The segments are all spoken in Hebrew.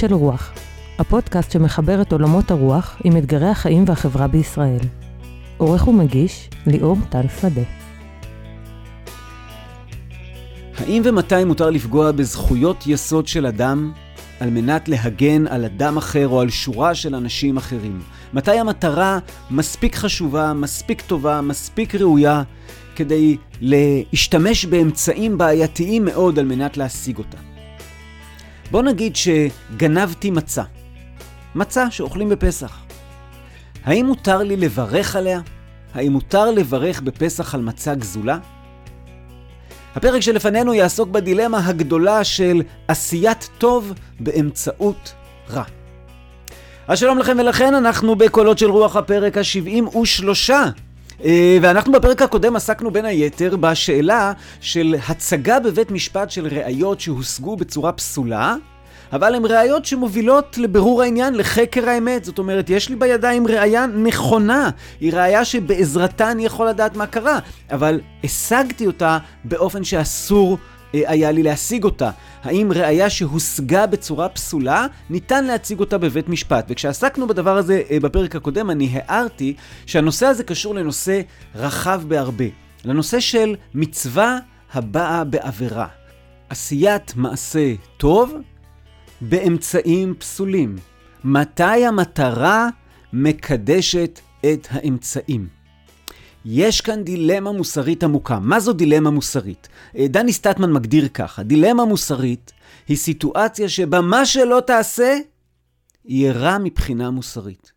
של רוח, הפודקאסט שמחבר את עולמות הרוח עם אתגרי החיים והחברה בישראל. עורך ומגיש, ליאור טל שדה. האם ומתי מותר לפגוע בזכויות יסוד של אדם על מנת להגן על אדם אחר או על שורה של אנשים אחרים? מתי המטרה מספיק חשובה, מספיק טובה, מספיק ראויה, כדי להשתמש באמצעים בעייתיים מאוד על מנת להשיג אותה? בוא נגיד שגנבתי מצה. מצה שאוכלים בפסח. האם מותר לי לברך עליה? האם מותר לברך בפסח על מצה גזולה? הפרק שלפנינו יעסוק בדילמה הגדולה של עשיית טוב באמצעות רע. אז שלום לכם ולכן, אנחנו בקולות של רוח הפרק ה-73. ואנחנו בפרק הקודם עסקנו בין היתר בשאלה של הצגה בבית משפט של ראיות שהושגו בצורה פסולה, אבל הן ראיות שמובילות לבירור העניין, לחקר האמת. זאת אומרת, יש לי בידיים ראיה נכונה, היא ראיה שבעזרתה אני יכול לדעת מה קרה, אבל השגתי אותה באופן שאסור אה, היה לי להשיג אותה. האם ראיה שהושגה בצורה פסולה, ניתן להציג אותה בבית משפט. וכשעסקנו בדבר הזה אה, בפרק הקודם, אני הערתי שהנושא הזה קשור לנושא רחב בהרבה. לנושא של מצווה הבאה בעבירה. עשיית מעשה טוב באמצעים פסולים. מתי המטרה מקדשת את האמצעים? יש כאן דילמה מוסרית עמוקה. מה זו דילמה מוסרית? אה, דני סטטמן מגדיר ככה, דילמה מוסרית היא סיטואציה שבה מה שלא תעשה, יהיה רע מבחינה מוסרית.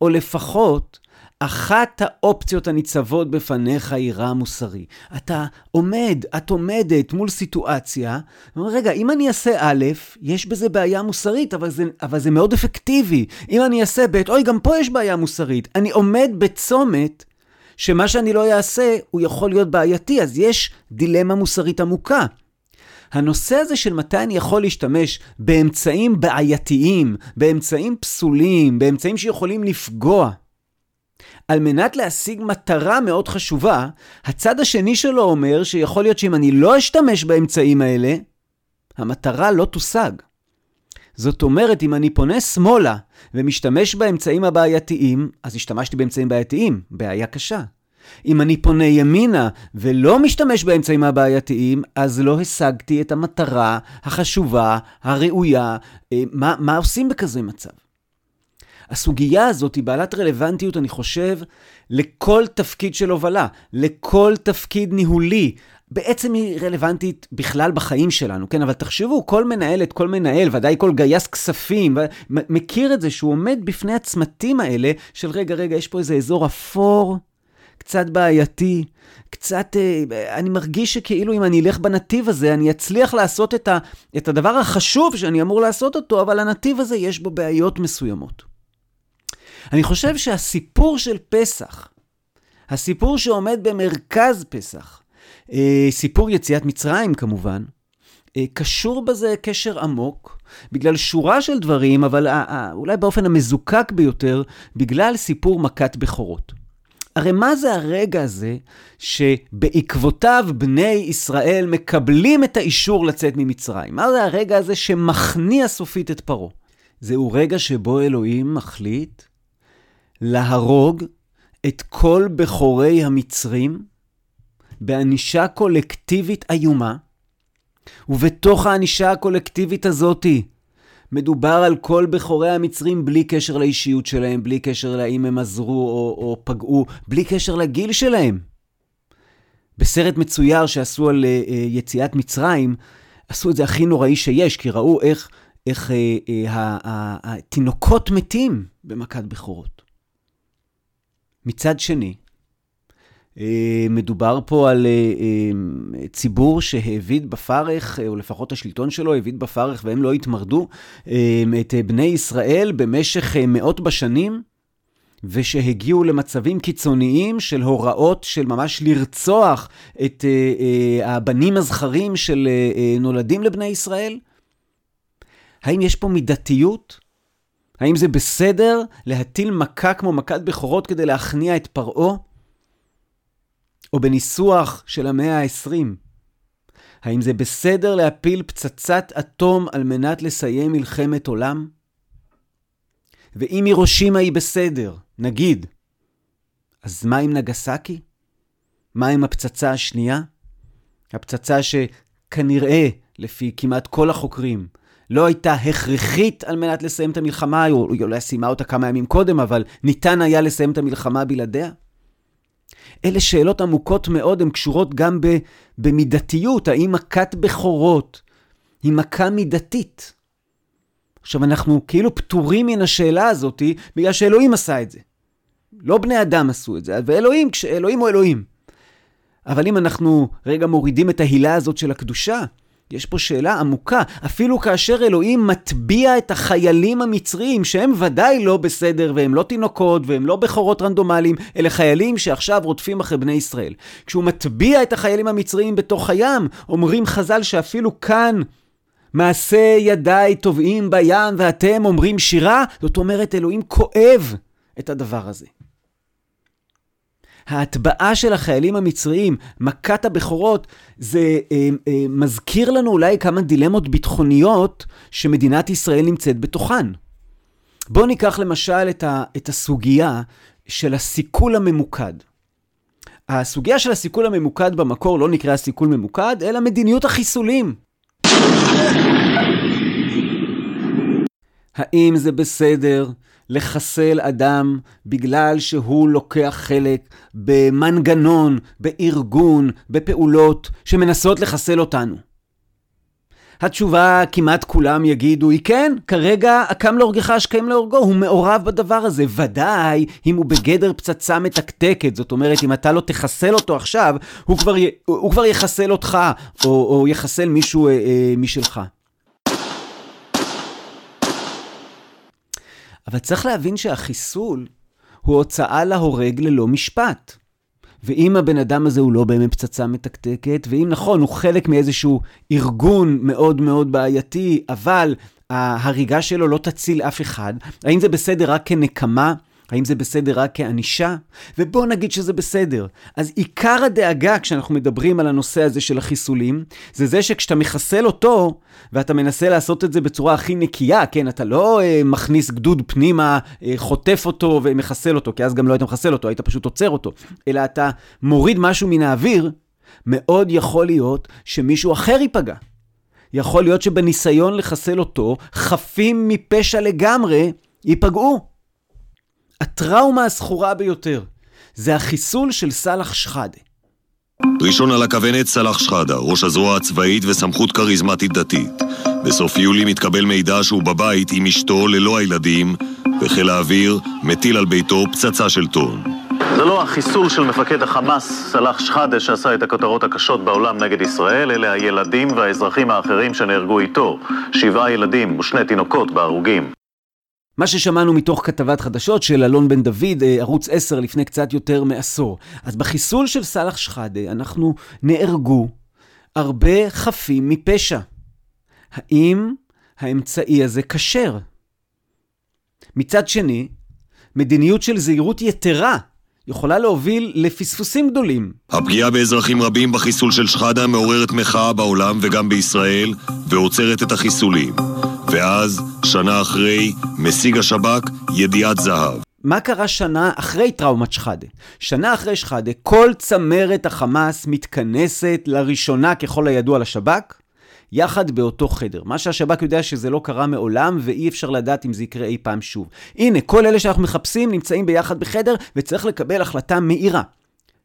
או לפחות, אחת האופציות הניצבות בפניך היא רע מוסרי. אתה עומד, את עומדת מול סיטואציה, ואומר, רגע, אם אני אעשה א', יש בזה בעיה מוסרית, אבל זה, אבל זה מאוד אפקטיבי. אם אני אעשה ב', אוי, גם פה יש בעיה מוסרית. אני עומד בצומת שמה שאני לא אעשה, הוא יכול להיות בעייתי, אז יש דילמה מוסרית עמוקה. הנושא הזה של מתי אני יכול להשתמש באמצעים בעייתיים, באמצעים פסולים, באמצעים שיכולים לפגוע, על מנת להשיג מטרה מאוד חשובה, הצד השני שלו אומר שיכול להיות שאם אני לא אשתמש באמצעים האלה, המטרה לא תושג. זאת אומרת, אם אני פונה שמאלה ומשתמש באמצעים הבעייתיים, אז השתמשתי באמצעים בעייתיים, בעיה קשה. אם אני פונה ימינה ולא משתמש באמצעים הבעייתיים, אז לא השגתי את המטרה החשובה, הראויה. אה, מה, מה עושים בכזה מצב? הסוגיה הזאת היא בעלת רלוונטיות, אני חושב, לכל תפקיד של הובלה, לכל תפקיד ניהולי. בעצם היא רלוונטית בכלל בחיים שלנו, כן? אבל תחשבו, כל מנהלת, כל מנהל, ודאי כל גייס כספים, מכיר את זה שהוא עומד בפני הצמתים האלה של רגע, רגע, יש פה איזה אזור אפור, קצת בעייתי, קצת, אה, אני מרגיש שכאילו אם אני אלך בנתיב הזה, אני אצליח לעשות את, ה, את הדבר החשוב שאני אמור לעשות אותו, אבל הנתיב הזה יש בו בעיות מסוימות. אני חושב שהסיפור של פסח, הסיפור שעומד במרכז פסח, אה, סיפור יציאת מצרים כמובן, אה, קשור בזה קשר עמוק, בגלל שורה של דברים, אבל אולי באופן המזוקק ביותר, בגלל סיפור מכת בכורות. הרי מה זה הרגע הזה שבעקבותיו בני ישראל מקבלים את האישור לצאת ממצרים? מה זה הרגע הזה שמכניע סופית את פרעה? זהו רגע שבו אלוהים מחליט להרוג את כל בכורי המצרים בענישה קולקטיבית איומה, ובתוך הענישה הקולקטיבית הזאתי מדובר על כל בכורי המצרים בלי קשר לאישיות שלהם, בלי קשר לאם הם עזרו או, או פגעו, בלי קשר לגיל שלהם. בסרט מצויר שעשו על uh, יציאת מצרים, עשו את זה הכי נוראי שיש, כי ראו איך, איך uh, uh, התינוקות מתים במכת בכורות. מצד שני, אה, מדובר פה על אה, אה, ציבור שהעביד בפרך, או לפחות השלטון שלו העביד בפרך והם לא התמרדו, את בני ישראל במשך מאות בשנים, ושהגיעו למצבים קיצוניים של הוראות של ממש לרצוח את הבנים הזכרים של נולדים לבני ישראל. האם יש פה מידתיות? האם זה בסדר להטיל מכה כמו מכת בכורות כדי להכניע את פרעה? או בניסוח של המאה ה-20, האם זה בסדר להפיל פצצת אטום על מנת לסיים מלחמת עולם? ואם הירושימה היא בסדר, נגיד, אז מה עם נגסקי? מה עם הפצצה השנייה? הפצצה שכנראה, לפי כמעט כל החוקרים, לא הייתה הכרחית על מנת לסיים את המלחמה, או אולי סיימה אותה כמה ימים קודם, אבל ניתן היה לסיים את המלחמה בלעדיה? אלה שאלות עמוקות מאוד, הן קשורות גם במידתיות. האם מכת בכורות היא מכה מידתית? עכשיו, אנחנו כאילו פטורים מן השאלה הזאת בגלל שאלוהים עשה את זה. לא בני אדם עשו את זה, ואלוהים, אלוהים הוא אלוהים. אבל אם אנחנו רגע מורידים את ההילה הזאת של הקדושה, יש פה שאלה עמוקה, אפילו כאשר אלוהים מטביע את החיילים המצריים, שהם ודאי לא בסדר, והם לא תינוקות, והם לא בכורות רנדומליים, אלה חיילים שעכשיו רודפים אחרי בני ישראל. כשהוא מטביע את החיילים המצריים בתוך הים, אומרים חז"ל שאפילו כאן מעשה ידיי טובעים בים ואתם אומרים שירה, זאת אומרת אלוהים כואב את הדבר הזה. ההטבעה של החיילים המצריים, מכת הבכורות, זה אה, אה, מזכיר לנו אולי כמה דילמות ביטחוניות שמדינת ישראל נמצאת בתוכן. בואו ניקח למשל את, ה, את הסוגיה של הסיכול הממוקד. הסוגיה של הסיכול הממוקד במקור לא נקרא סיכול ממוקד, אלא מדיניות החיסולים. האם זה בסדר לחסל אדם בגלל שהוא לוקח חלק במנגנון, בארגון, בפעולות שמנסות לחסל אותנו? התשובה כמעט כולם יגידו היא כן, כרגע הקם להורגך השקעים להורגו, הוא מעורב בדבר הזה. ודאי אם הוא בגדר פצצה מתקתקת, זאת אומרת אם אתה לא תחסל אותו עכשיו, הוא כבר, הוא כבר יחסל אותך, או, או יחסל מישהו אה, אה, משלך. אבל צריך להבין שהחיסול הוא הוצאה להורג ללא משפט. ואם הבן אדם הזה הוא לא באמת פצצה מתקתקת, ואם נכון, הוא חלק מאיזשהו ארגון מאוד מאוד בעייתי, אבל ההריגה שלו לא תציל אף אחד, האם זה בסדר רק כנקמה? האם זה בסדר רק כענישה? ובואו נגיד שזה בסדר. אז עיקר הדאגה כשאנחנו מדברים על הנושא הזה של החיסולים, זה זה שכשאתה מחסל אותו, ואתה מנסה לעשות את זה בצורה הכי נקייה, כן, אתה לא אה, מכניס גדוד פנימה, אה, חוטף אותו ומחסל אותו, כי אז גם לא היית מחסל אותו, היית פשוט עוצר אותו, אלא אתה מוריד משהו מן האוויר, מאוד יכול להיות שמישהו אחר ייפגע. יכול להיות שבניסיון לחסל אותו, חפים מפשע לגמרי ייפגעו. הטראומה הזכורה ביותר זה החיסול של סאלח שחאדה. ראשון על הכוונת סאלח שחאדה, ראש הזרוע הצבאית וסמכות כריזמטית דתית. בסוף יולי מתקבל מידע שהוא בבית עם אשתו ללא הילדים, וחיל האוויר מטיל על ביתו פצצה של טון. זה לא החיסול של מפקד החמאס, סלאח שחאדה, שעשה את הכותרות הקשות בעולם נגד ישראל, אלה הילדים והאזרחים האחרים שנהרגו איתו. שבעה ילדים ושני תינוקות בהרוגים. מה ששמענו מתוך כתבת חדשות של אלון בן דוד, אה, ערוץ 10 לפני קצת יותר מעשור. אז בחיסול של סאלח שחאדה אנחנו נהרגו הרבה חפים מפשע. האם האמצעי הזה כשר? מצד שני, מדיניות של זהירות יתרה יכולה להוביל לפספוסים גדולים. הפגיעה באזרחים רבים בחיסול של שחאדה מעוררת מחאה בעולם וגם בישראל, ועוצרת את החיסולים. ואז, שנה אחרי, משיג השב"כ ידיעת זהב. מה קרה שנה אחרי טראומת שחאדה? שנה אחרי שחאדה, כל צמרת החמאס מתכנסת לראשונה ככל הידוע לשב"כ, יחד באותו חדר. מה שהשב"כ יודע שזה לא קרה מעולם, ואי אפשר לדעת אם זה יקרה אי פעם שוב. הנה, כל אלה שאנחנו מחפשים נמצאים ביחד בחדר, וצריך לקבל החלטה מהירה.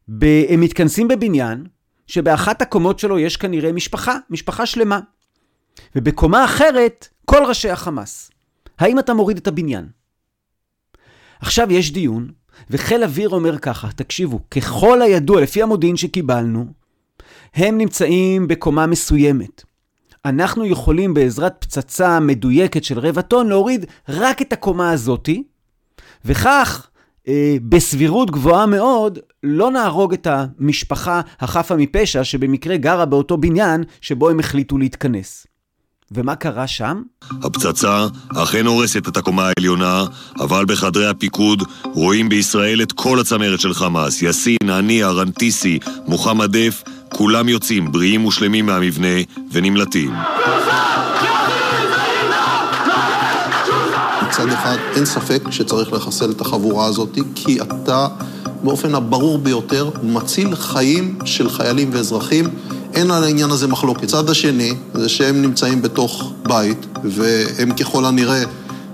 ב- הם מתכנסים בבניין, שבאחת הקומות שלו יש כנראה משפחה, משפחה שלמה. ובקומה אחרת, כל ראשי החמאס. האם אתה מוריד את הבניין? עכשיו יש דיון, וחיל אוויר אומר ככה, תקשיבו, ככל הידוע, לפי המודיעין שקיבלנו, הם נמצאים בקומה מסוימת. אנחנו יכולים בעזרת פצצה מדויקת של רבע טון להוריד רק את הקומה הזאתי, וכך אה, בסבירות גבוהה מאוד לא נהרוג את המשפחה החפה מפשע שבמקרה גרה באותו בניין שבו הם החליטו להתכנס. ומה קרה שם? הפצצה אכן הורסת את הקומה העליונה, אבל בחדרי הפיקוד רואים בישראל את כל הצמרת של חמאס, יאסין, הנייה, רנטיסי, מוחמד דף כולם יוצאים בריאים ושלמים מהמבנה ונמלטים. מצד אחד, אין ספק שצריך לחסל את החבורה הזאת, כי אתה, באופן הברור ביותר, מציל חיים של חיילים ואזרחים. אין על העניין הזה מחלוקת. הצד השני, זה שהם נמצאים בתוך בית, והם ככל הנראה...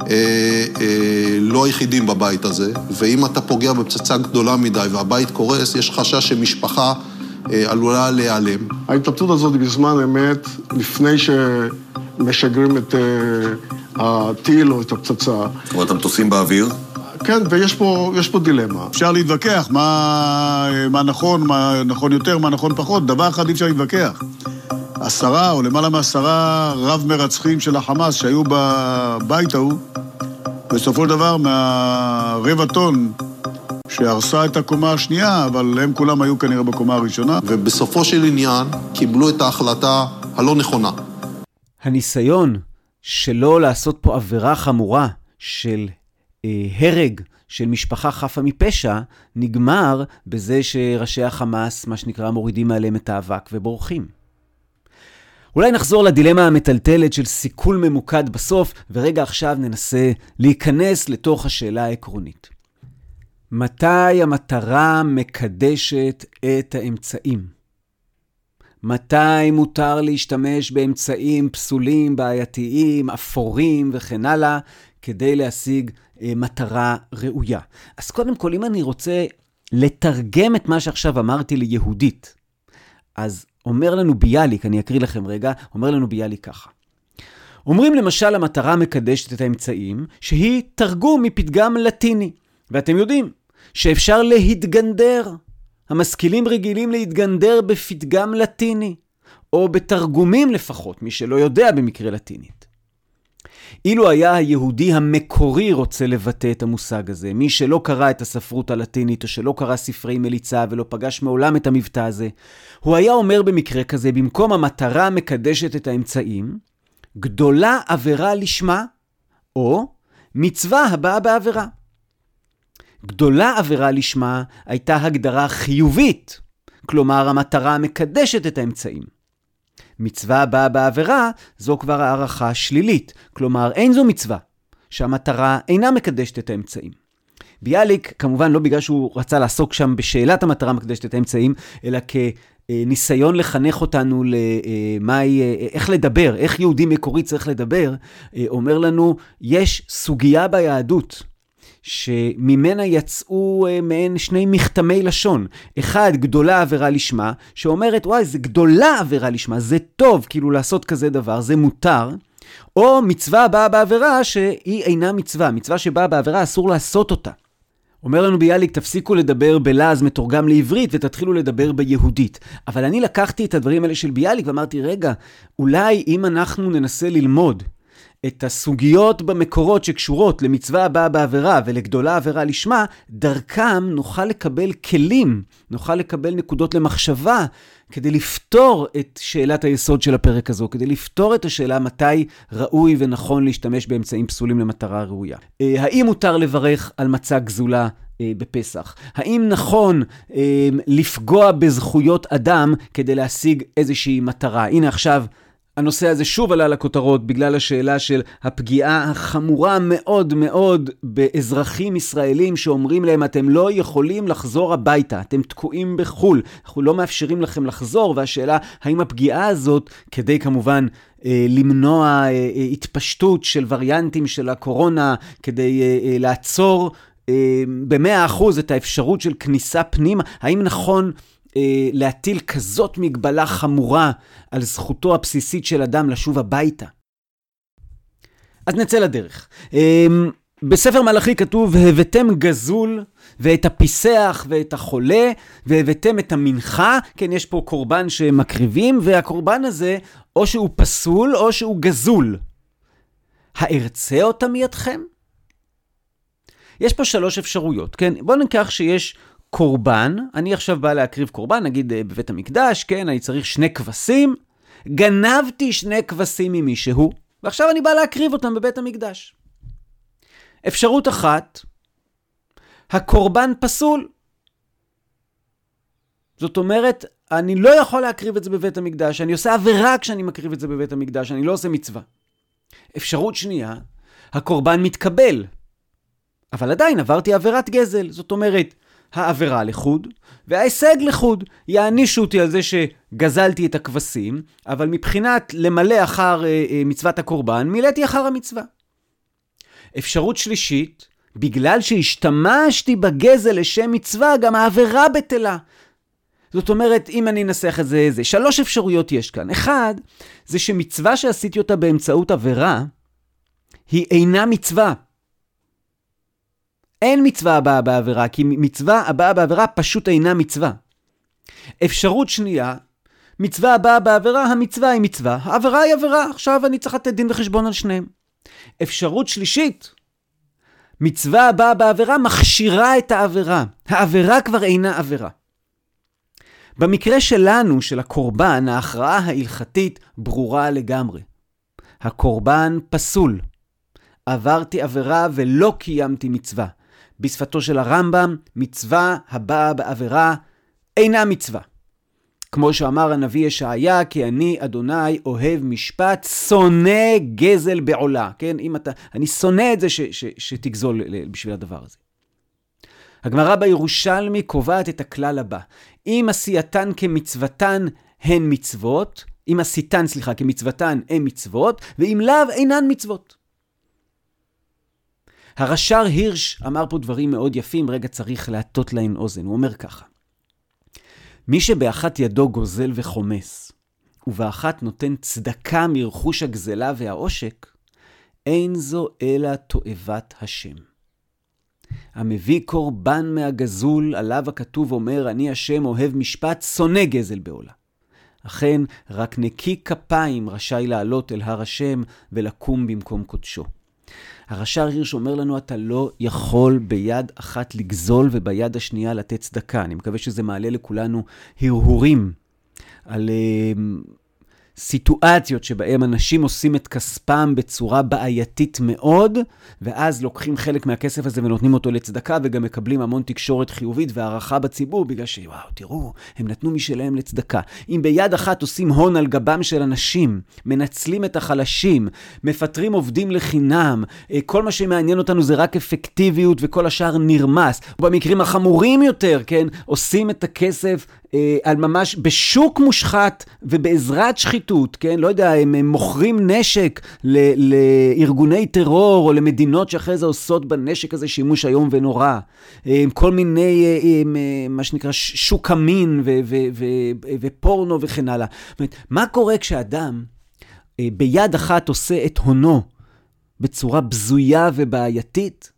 אה, אה, לא היחידים בבית הזה, ואם אתה פוגע בפצצה גדולה מדי והבית קורס, יש חשש שמשפחה אה, עלולה להיעלם. ההתלבטות הזאת בזמן אמת, לפני שמשגרים את הטיל או את הפצצה. זאת אומרת, המטוסים באוויר? כן, ויש פה, פה דילמה. אפשר להתווכח מה, מה נכון, מה נכון יותר, מה נכון פחות, דבר אחד אי אפשר להתווכח. עשרה או למעלה מעשרה רב מרצחים של החמאס שהיו בבית ההוא, בסופו של דבר מהרבע טון שהרסה את הקומה השנייה, אבל הם כולם היו כנראה בקומה הראשונה. ובסופו של עניין קיבלו את ההחלטה הלא נכונה. הניסיון שלא לעשות פה עבירה חמורה של הרג של משפחה חפה מפשע, נגמר בזה שראשי החמאס, מה שנקרא, מורידים מעליהם את האבק ובורחים. אולי נחזור לדילמה המטלטלת של סיכול ממוקד בסוף, ורגע עכשיו ננסה להיכנס לתוך השאלה העקרונית. מתי המטרה מקדשת את האמצעים? מתי מותר להשתמש באמצעים פסולים, בעייתיים, אפורים וכן הלאה, כדי להשיג אה, מטרה ראויה? אז קודם כל, אם אני רוצה לתרגם את מה שעכשיו אמרתי ליהודית, אז אומר לנו ביאליק, אני אקריא לכם רגע, אומר לנו ביאליק ככה. אומרים למשל המטרה מקדשת את האמצעים, שהיא תרגום מפתגם לטיני. ואתם יודעים שאפשר להתגנדר. המשכילים רגילים להתגנדר בפתגם לטיני, או בתרגומים לפחות, מי שלא יודע במקרה לטינית. אילו היה היהודי המקורי רוצה לבטא את המושג הזה, מי שלא קרא את הספרות הלטינית או שלא קרא ספרי מליצה ולא פגש מעולם את המבטא הזה, הוא היה אומר במקרה כזה, במקום המטרה המקדשת את האמצעים, גדולה עבירה לשמה, או מצווה הבאה בעבירה. גדולה עבירה לשמה הייתה הגדרה חיובית, כלומר המטרה המקדשת את האמצעים. מצווה הבאה בעבירה, זו כבר הערכה שלילית. כלומר, אין זו מצווה, שהמטרה אינה מקדשת את האמצעים. ביאליק, כמובן לא בגלל שהוא רצה לעסוק שם בשאלת המטרה המקדשת את האמצעים, אלא כניסיון לחנך אותנו למהי, איך לדבר, איך יהודי מקורי צריך לדבר, אומר לנו, יש סוגיה ביהדות שממנה יצאו אה, מעין שני מכתמי לשון. אחד, גדולה עבירה לשמה, שאומרת, וואי, זה גדולה עבירה לשמה, זה טוב כאילו לעשות כזה דבר, זה מותר. או מצווה הבאה בעבירה שהיא אינה מצווה, מצווה שבאה בעבירה אסור לעשות אותה. אומר לנו ביאליק, תפסיקו לדבר בלעז מתורגם לעברית ותתחילו לדבר ביהודית. אבל אני לקחתי את הדברים האלה של ביאליק ואמרתי, רגע, אולי אם אנחנו ננסה ללמוד את הסוגיות במקורות שקשורות למצווה הבאה בעבירה ולגדולה עבירה לשמה, דרכם נוכל לקבל כלים, נוכל לקבל נקודות למחשבה כדי לפתור את שאלת היסוד של הפרק הזו, כדי לפתור את השאלה מתי ראוי ונכון להשתמש באמצעים פסולים למטרה ראויה. אה, האם מותר לברך על מצה גזולה אה, בפסח? האם נכון אה, לפגוע בזכויות אדם כדי להשיג איזושהי מטרה? הנה עכשיו... הנושא הזה שוב עלה לכותרות בגלל השאלה של הפגיעה החמורה מאוד מאוד באזרחים ישראלים שאומרים להם, אתם לא יכולים לחזור הביתה, אתם תקועים בחו"ל, אנחנו לא מאפשרים לכם לחזור, והשאלה, האם הפגיעה הזאת, כדי כמובן אה, למנוע אה, אה, התפשטות של וריאנטים של הקורונה, כדי לעצור במאה אחוז את האפשרות של כניסה פנימה, האם נכון אה, להטיל כזאת מגבלה חמורה על זכותו הבסיסית של אדם לשוב הביתה. אז נצא לדרך. אה, בספר מלאכי כתוב, והבאתם גזול ואת הפיסח ואת החולה, והבאתם את המנחה, כן, יש פה קורבן שמקריבים, והקורבן הזה, או שהוא פסול או שהוא גזול. הארצה אותה מידכם? יש פה שלוש אפשרויות, כן? בואו ניקח שיש קורבן, אני עכשיו בא להקריב קורבן, נגיד אה, בבית המקדש, כן, אני צריך שני כבשים, גנבתי שני כבשים ממישהו, ועכשיו אני בא להקריב אותם בבית המקדש. אפשרות אחת, הקורבן פסול. זאת אומרת, אני לא יכול להקריב את זה בבית המקדש, אני עושה עבירה כשאני מקריב את זה בבית המקדש, אני לא עושה מצווה. אפשרות שנייה, הקורבן מתקבל, אבל עדיין עברתי עבירת גזל. זאת אומרת, העבירה לחוד, וההישג לחוד. יענישו אותי על זה שגזלתי את הכבשים, אבל מבחינת למלא אחר אה, אה, מצוות הקורבן, מילאתי אחר המצווה. אפשרות שלישית, בגלל שהשתמשתי בגזל לשם מצווה, גם העבירה בטלה. זאת אומרת, אם אני אנסח את זה, זה שלוש אפשרויות יש כאן. אחד, זה שמצווה שעשיתי אותה באמצעות עבירה, היא אינה מצווה. אין מצווה הבאה בעבירה, כי מצווה הבאה בעבירה פשוט אינה מצווה. אפשרות שנייה, מצווה הבאה בעבירה, המצווה היא מצווה, העבירה היא עבירה, עכשיו אני צריך לתת דין וחשבון על שניהם. אפשרות שלישית, מצווה הבאה בעבירה מכשירה את העבירה. העבירה כבר אינה עבירה. במקרה שלנו, של הקורבן, ההכרעה ההלכתית ברורה לגמרי. הקורבן פסול. עברתי עבירה ולא קיימתי מצווה. בשפתו של הרמב"ם, מצווה הבאה בעבירה אינה מצווה. כמו שאמר הנביא ישעיה, כי אני, אדוני, אוהב משפט, שונא גזל בעולה. כן, אם אתה, אני שונא את זה ש, ש, שתגזול בשביל הדבר הזה. הגמרא בירושלמי קובעת את הכלל הבא: אם עשייתן כמצוותן הן מצוות, אם עשיתן, סליחה, כמצוותן הן מצוות, ואם לאו אינן מצוות. הרש"ר הירש אמר פה דברים מאוד יפים, רגע צריך להטות להן אוזן. הוא אומר ככה: מי שבאחת ידו גוזל וחומס, ובאחת נותן צדקה מרכוש הגזלה והעושק, אין זו אלא תועבת השם. המביא קורבן מהגזול, עליו הכתוב אומר, אני השם אוהב משפט, שונא גזל בעולה. אכן, רק נקי כפיים רשאי לעלות אל הר השם ולקום במקום קודשו. הרש"ר הירש אומר לנו, אתה לא יכול ביד אחת לגזול וביד השנייה לתת צדקה. אני מקווה שזה מעלה לכולנו הרהורים על uh, סיטואציות שבהם אנשים עושים את כספם בצורה בעייתית מאוד, ואז לוקחים חלק מהכסף הזה ונותנים אותו לצדקה, וגם מקבלים המון תקשורת חיובית והערכה בציבור, בגלל שוואו, תראו, הם נתנו משלהם לצדקה. אם ביד אחת עושים הון על גבם של אנשים, מנצלים את החלשים, מפטרים עובדים לחינם, אה, כל מה שמעניין אותנו זה רק אפקטיביות וכל השאר נרמס. במקרים החמורים יותר, כן, עושים את הכסף אה, על ממש בשוק מושחת ובעזרת שחיתות, כן? לא יודע, הם, הם מוכרים נשק ל, לארגוני טרור או למדינות שאחרי זה עושות בנשק הזה שימוש איום ונורא. אה, עם כל מיני, אה, עם, מה שנקרא, שוק המין ו, ו, ו, ו, ופורנו וכן הלאה. זאת אומרת, מה קורה כשאדם ביד אחת עושה את הונו בצורה בזויה ובעייתית,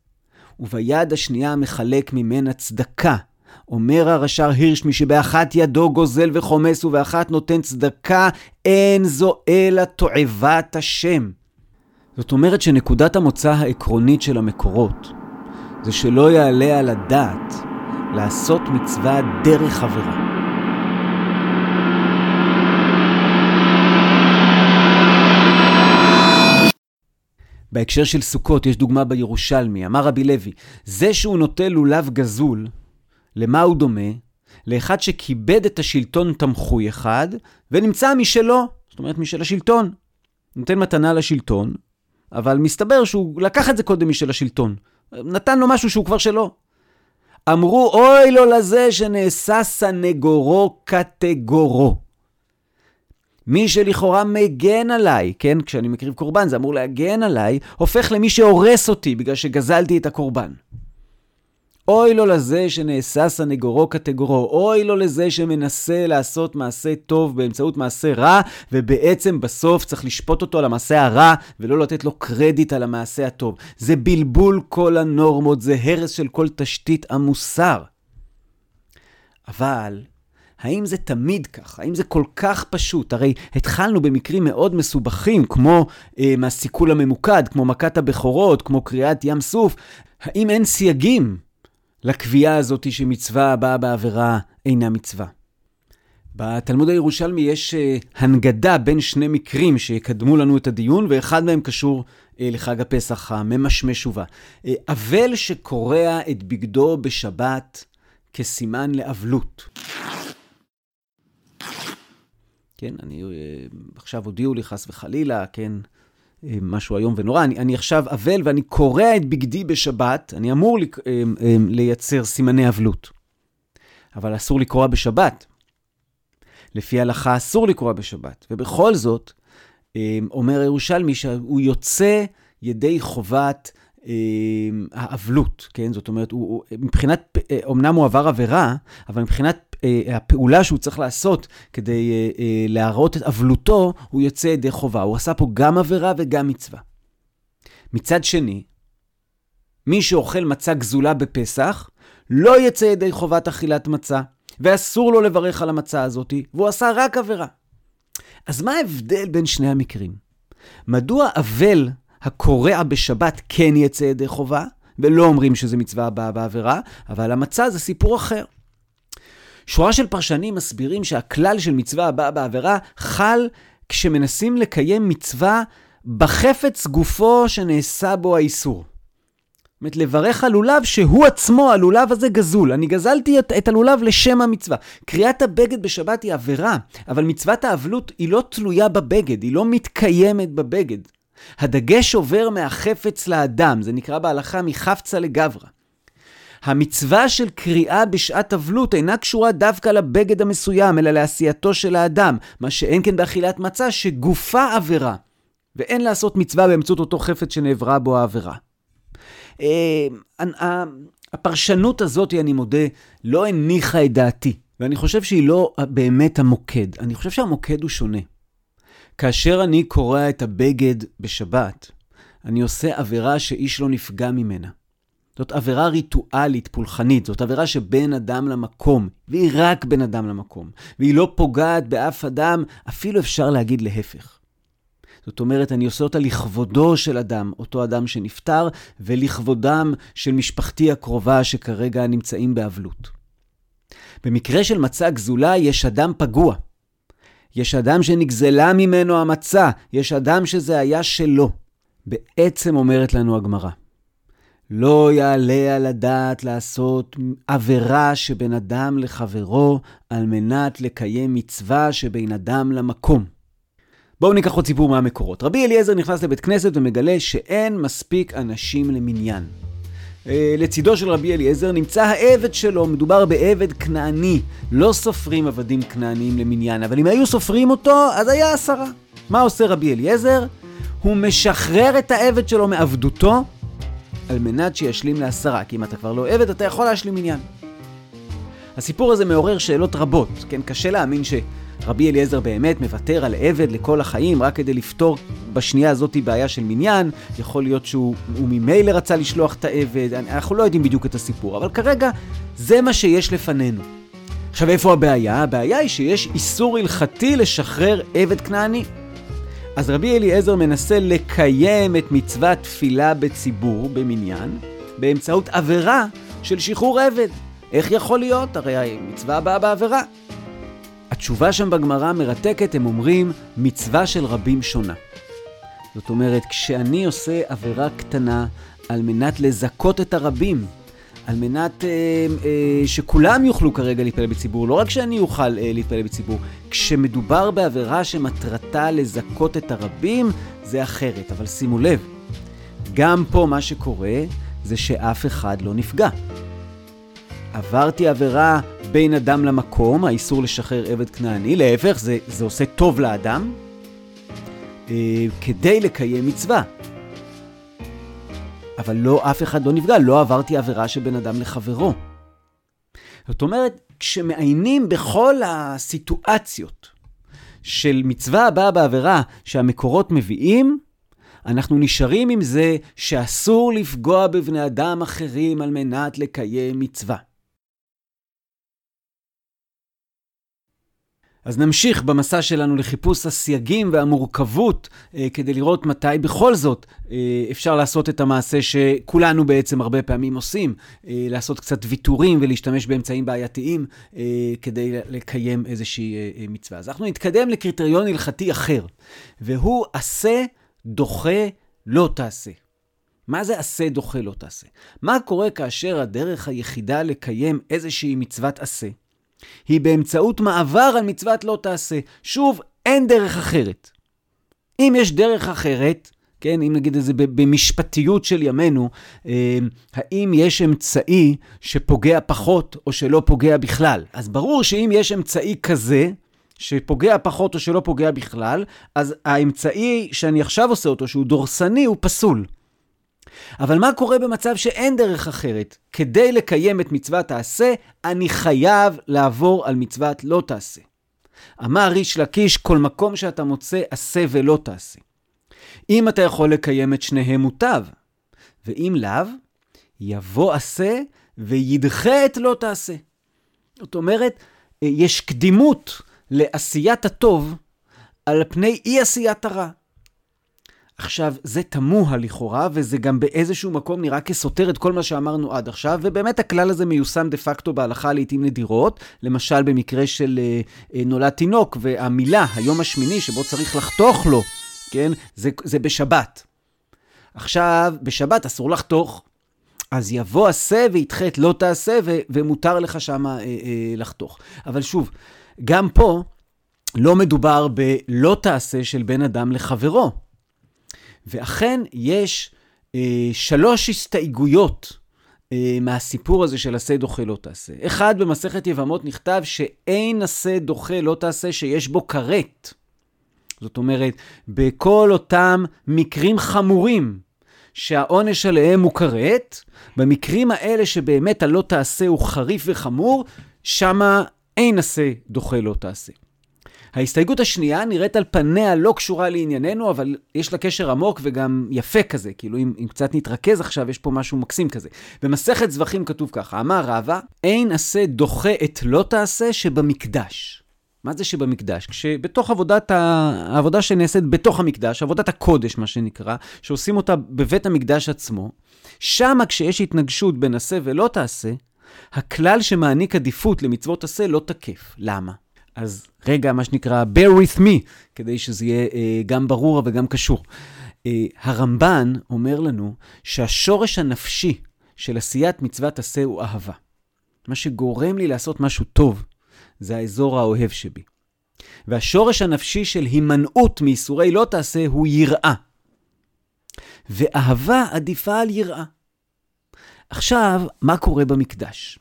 וביד השנייה מחלק ממנה צדקה? אומר הרש"ר הירש, מי שבאחת ידו גוזל וחומס ובאחת נותן צדקה, אין זו אלא תועבת השם. זאת אומרת שנקודת המוצא העקרונית של המקורות זה שלא יעלה על הדעת לעשות מצווה דרך עבירה. בהקשר של סוכות יש דוגמה בירושלמי, אמר רבי לוי, זה שהוא נוטה לולב גזול, למה הוא דומה? לאחד שכיבד את השלטון תמחוי אחד, ונמצא משלו, זאת אומרת משל השלטון. נותן מתנה לשלטון, אבל מסתבר שהוא לקח את זה קודם משל השלטון. נתן לו משהו שהוא כבר שלו. אמרו, אוי לו לזה שנעשה סנגורו קטגורו. מי שלכאורה מגן עליי, כן, כשאני מקריב קורבן, זה אמור להגן עליי, הופך למי שהורס אותי בגלל שגזלתי את הקורבן. אוי לו לזה שנעשה סנגורו קטגורו, אוי לו לזה שמנסה לעשות מעשה טוב באמצעות מעשה רע, ובעצם בסוף צריך לשפוט אותו על המעשה הרע, ולא לתת לו קרדיט על המעשה הטוב. זה בלבול כל הנורמות, זה הרס של כל תשתית המוסר. אבל האם זה תמיד כך? האם זה כל כך פשוט? הרי התחלנו במקרים מאוד מסובכים, כמו אה, מהסיכול הממוקד, כמו מכת הבכורות, כמו קריאת ים סוף. האם אין סייגים לקביעה הזאת שמצווה הבאה בעבירה אינה מצווה. בתלמוד הירושלמי יש uh, הנגדה בין שני מקרים שיקדמו לנו את הדיון, ואחד מהם קשור uh, לחג הפסח הממשמש ובא. אה, אבל שקורע את בגדו בשבת כסימן לאבלות. כן, אני, עכשיו הודיעו לי חס וחלילה, כן, משהו איום ונורא, אני, אני עכשיו אבל ואני קורע את בגדי בשבת, אני אמור לייצר סימני אבלות. אבל אסור לקרוע בשבת. לפי ההלכה אסור לקרוע בשבת. ובכל זאת, אומר הירושלמי שהוא יוצא ידי חובת האבלות, כן? זאת אומרת, הוא, הוא, מבחינת, אמנם הוא עבר עבירה, אבל מבחינת הפעולה שהוא צריך לעשות כדי להראות את אבלותו, הוא יוצא ידי חובה. הוא עשה פה גם עבירה וגם מצווה. מצד שני, מי שאוכל מצה גזולה בפסח, לא יצא ידי חובת אכילת מצה, ואסור לו לברך על המצה הזאת, והוא עשה רק עבירה. אז מה ההבדל בין שני המקרים? מדוע אבל הקורע בשבת כן יצא ידי חובה, ולא אומרים שזה מצווה הבאה בעבירה, אבל המצה זה סיפור אחר. שורה של פרשנים מסבירים שהכלל של מצווה הבאה בעבירה חל כשמנסים לקיים מצווה בחפץ גופו שנעשה בו האיסור. זאת אומרת, לברך על לולב שהוא עצמו, הלולב הזה גזול. אני גזלתי את, את הלולב לשם המצווה. קריאת הבגד בשבת היא עבירה, אבל מצוות האבלות היא לא תלויה בבגד, היא לא מתקיימת בבגד. הדגש עובר מהחפץ לאדם, זה נקרא בהלכה מחפצה לגברא. המצווה של קריאה בשעת אבלות אינה קשורה דווקא לבגד המסוים, אלא לעשייתו של האדם, מה שאין כן באכילת מצה, שגופה עבירה, ואין לעשות מצווה באמצעות אותו חפץ שנעברה בו העבירה. אה, הפרשנות הזאת, אני מודה, לא הניחה את דעתי, ואני חושב שהיא לא באמת המוקד. אני חושב שהמוקד הוא שונה. כאשר אני קורע את הבגד בשבת, אני עושה עבירה שאיש לא נפגע ממנה. זאת עבירה ריטואלית, פולחנית, זאת עבירה שבין אדם למקום, והיא רק בין אדם למקום, והיא לא פוגעת באף אדם, אפילו אפשר להגיד להפך. זאת אומרת, אני עושה אותה לכבודו של אדם, אותו אדם שנפטר, ולכבודם של משפחתי הקרובה שכרגע נמצאים באבלות. במקרה של מצה גזולה יש אדם פגוע. יש אדם שנגזלה ממנו המצה, יש אדם שזה היה שלו. בעצם אומרת לנו הגמרא, לא יעלה על הדעת לעשות עבירה שבין אדם לחברו על מנת לקיים מצווה שבין אדם למקום. בואו ניקח עוד סיפור מהמקורות. רבי אליעזר נכנס לבית כנסת ומגלה שאין מספיק אנשים למניין. אה, לצידו של רבי אליעזר נמצא העבד שלו, מדובר בעבד כנעני. לא סופרים עבדים כנעניים למניין, אבל אם היו סופרים אותו, אז היה עשרה. מה עושה רבי אליעזר? הוא משחרר את העבד שלו מעבדותו, על מנת שישלים לעשרה, כי אם אתה כבר לא עבד, אתה יכול להשלים מניין. הסיפור הזה מעורר שאלות רבות, כן? קשה להאמין ש... רבי אליעזר באמת מוותר על עבד לכל החיים רק כדי לפתור בשנייה הזאת בעיה של מניין. יכול להיות שהוא ממילא רצה לשלוח את העבד, אנחנו לא יודעים בדיוק את הסיפור, אבל כרגע זה מה שיש לפנינו. עכשיו איפה הבעיה? הבעיה היא שיש איסור הלכתי לשחרר עבד כנעני. אז רבי אליעזר מנסה לקיים את מצוות תפילה בציבור, במניין, באמצעות עבירה של שחרור עבד. איך יכול להיות? הרי המצווה הבאה בעבירה. התשובה שם בגמרא מרתקת, הם אומרים, מצווה של רבים שונה. זאת אומרת, כשאני עושה עבירה קטנה על מנת לזכות את הרבים, על מנת אה, אה, שכולם יוכלו כרגע להתפלל בציבור, לא רק שאני אוכל אה, להתפלל בציבור, כשמדובר בעבירה שמטרתה לזכות את הרבים, זה אחרת. אבל שימו לב, גם פה מה שקורה זה שאף אחד לא נפגע. עברתי עבירה בין אדם למקום, האיסור לשחרר עבד כנעני, להפך, זה, זה עושה טוב לאדם, אה, כדי לקיים מצווה. אבל לא, אף אחד לא נפגע, לא עברתי עבירה שבין אדם לחברו. זאת אומרת, כשמעיינים בכל הסיטואציות של מצווה הבאה בעבירה שהמקורות מביאים, אנחנו נשארים עם זה שאסור לפגוע בבני אדם אחרים על מנת לקיים מצווה. אז נמשיך במסע שלנו לחיפוש הסייגים והמורכבות אה, כדי לראות מתי בכל זאת אה, אפשר לעשות את המעשה שכולנו בעצם הרבה פעמים עושים, אה, לעשות קצת ויתורים ולהשתמש באמצעים בעייתיים אה, כדי לקיים איזושהי אה, אה, מצווה. אז אנחנו נתקדם לקריטריון הלכתי אחר, והוא עשה, דוחה, לא תעשה. מה זה עשה, דוחה, לא תעשה? מה קורה כאשר הדרך היחידה לקיים איזושהי מצוות עשה היא באמצעות מעבר על מצוות לא תעשה. שוב, אין דרך אחרת. אם יש דרך אחרת, כן, אם נגיד את זה במשפטיות של ימינו, אה, האם יש אמצעי שפוגע פחות או שלא פוגע בכלל? אז ברור שאם יש אמצעי כזה, שפוגע פחות או שלא פוגע בכלל, אז האמצעי שאני עכשיו עושה אותו, שהוא דורסני, הוא פסול. אבל מה קורה במצב שאין דרך אחרת? כדי לקיים את מצוות תעשה, אני חייב לעבור על מצוות לא תעשה. אמר ריש לקיש, כל מקום שאתה מוצא, עשה ולא תעשה. אם אתה יכול לקיים את שניהם מוטב, ואם לאו, יבוא עשה וידחה את לא תעשה. זאת אומרת, יש קדימות לעשיית הטוב על פני אי עשיית הרע. עכשיו, זה תמוה לכאורה, וזה גם באיזשהו מקום נראה כסותר את כל מה שאמרנו עד עכשיו, ובאמת הכלל הזה מיושם דה פקטו בהלכה לעיתים נדירות, למשל במקרה של אה, אה, נולד תינוק, והמילה, היום השמיני, שבו צריך לחתוך לו, כן, זה, זה בשבת. עכשיו, בשבת אסור לחתוך, אז יבוא עשה וידחה את לא תעשה, ו- ומותר לך שמה אה, אה, לחתוך. אבל שוב, גם פה לא מדובר בלא תעשה של בן אדם לחברו. ואכן יש אה, שלוש הסתייגויות אה, מהסיפור הזה של עשה דוחה לא תעשה. אחד, במסכת יבמות נכתב שאין עשה דוחה לא תעשה שיש בו כרת. זאת אומרת, בכל אותם מקרים חמורים שהעונש עליהם הוא כרת, במקרים האלה שבאמת הלא תעשה הוא חריף וחמור, שמה אין עשה דוחה לא תעשה. ההסתייגות השנייה נראית על פניה לא קשורה לענייננו, אבל יש לה קשר עמוק וגם יפה כזה, כאילו אם, אם קצת נתרכז עכשיו, יש פה משהו מקסים כזה. במסכת זבחים כתוב ככה, אמר רבא, אין עשה דוחה את לא תעשה שבמקדש. מה זה שבמקדש? כשבתוך עבודת ה... העבודה שנעשית בתוך המקדש, עבודת הקודש, מה שנקרא, שעושים אותה בבית המקדש עצמו, שמה כשיש התנגשות בין עשה ולא תעשה, הכלל שמעניק עדיפות למצוות עשה לא תקף. למה? אז רגע, מה שנקרא, bear with me, כדי שזה יהיה אה, גם ברור וגם קשור. אה, הרמב"ן אומר לנו שהשורש הנפשי של עשיית מצוות עשה הוא אהבה. מה שגורם לי לעשות משהו טוב, זה האזור האוהב שבי. והשורש הנפשי של הימנעות מייסורי לא תעשה הוא יראה. ואהבה עדיפה על יראה. עכשיו, מה קורה במקדש?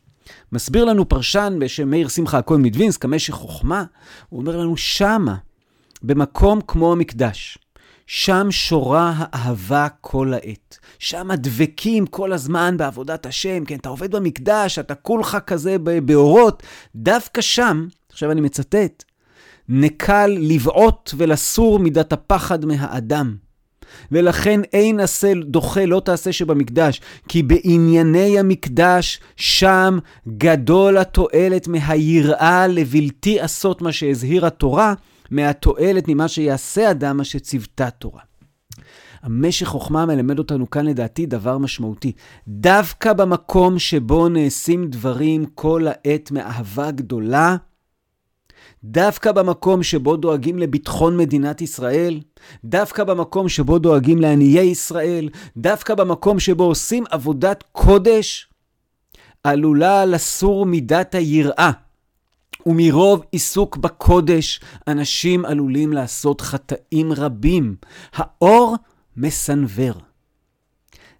מסביר לנו פרשן בשם מאיר שמחה הכהן מדווינסק, המשך חוכמה, הוא אומר לנו, שמה, במקום כמו המקדש, שם שורה האהבה כל העת. שם דבקים כל הזמן בעבודת השם, כן, אתה עובד במקדש, אתה כולך כזה באורות. דווקא שם, עכשיו אני מצטט, נקל לבעוט ולסור מידת הפחד מהאדם. ולכן אין עשה דוחה לא תעשה שבמקדש, כי בענייני המקדש שם גדול התועלת מהיראה לבלתי עשות מה שהזהיר התורה, מהתועלת ממה שיעשה אדם מה שציוותה תורה. המשך חוכמה מלמד אותנו כאן לדעתי דבר משמעותי. דווקא במקום שבו נעשים דברים כל העת מאהבה גדולה, דווקא במקום שבו דואגים לביטחון מדינת ישראל, דווקא במקום שבו דואגים לעניי ישראל, דווקא במקום שבו עושים עבודת קודש, עלולה לסור מידת היראה. ומרוב עיסוק בקודש, אנשים עלולים לעשות חטאים רבים. האור מסנוור.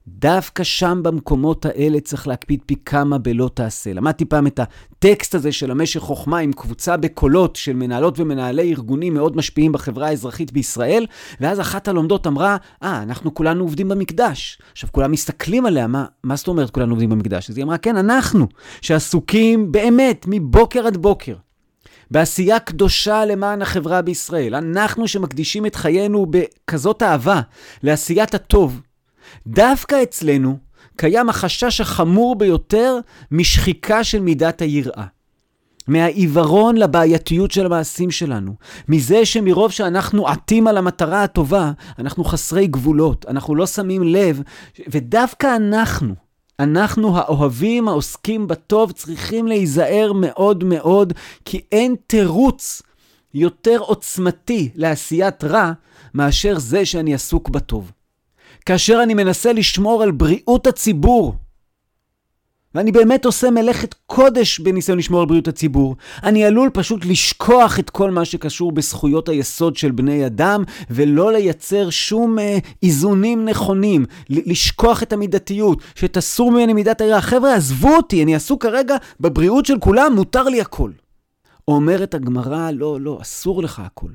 דווקא שם במקומות האלה צריך להקפיד פי כמה בלא תעשה. למדתי פעם את הטקסט הזה של המשך חוכמה עם קבוצה בקולות של מנהלות ומנהלי ארגונים מאוד משפיעים בחברה האזרחית בישראל, ואז אחת הלומדות אמרה, אה, ah, אנחנו כולנו עובדים במקדש. עכשיו, כולם מסתכלים עליה, מה, מה זאת אומרת כולנו עובדים במקדש? אז היא אמרה, כן, אנחנו, שעסוקים באמת מבוקר עד בוקר. בעשייה קדושה למען החברה בישראל. אנחנו שמקדישים את חיינו בכזאת אהבה לעשיית הטוב, דווקא אצלנו קיים החשש החמור ביותר משחיקה של מידת היראה. מהעיוורון לבעייתיות של המעשים שלנו, מזה שמרוב שאנחנו עטים על המטרה הטובה, אנחנו חסרי גבולות, אנחנו לא שמים לב, ודווקא אנחנו, אנחנו האוהבים העוסקים בטוב צריכים להיזהר מאוד מאוד, כי אין תירוץ יותר עוצמתי לעשיית רע מאשר זה שאני עסוק בטוב. כאשר אני מנסה לשמור על בריאות הציבור, ואני באמת עושה מלאכת קודש בניסיון לשמור על בריאות הציבור, אני עלול פשוט לשכוח את כל מה שקשור בזכויות היסוד של בני אדם, ולא לייצר שום אה, איזונים נכונים, לשכוח את המידתיות, שתסור ממני מידת היראה. חבר'ה, עזבו אותי, אני עסוק כרגע בבריאות של כולם, מותר לי הכל. אומרת הגמרא, לא, לא, אסור לך הכל.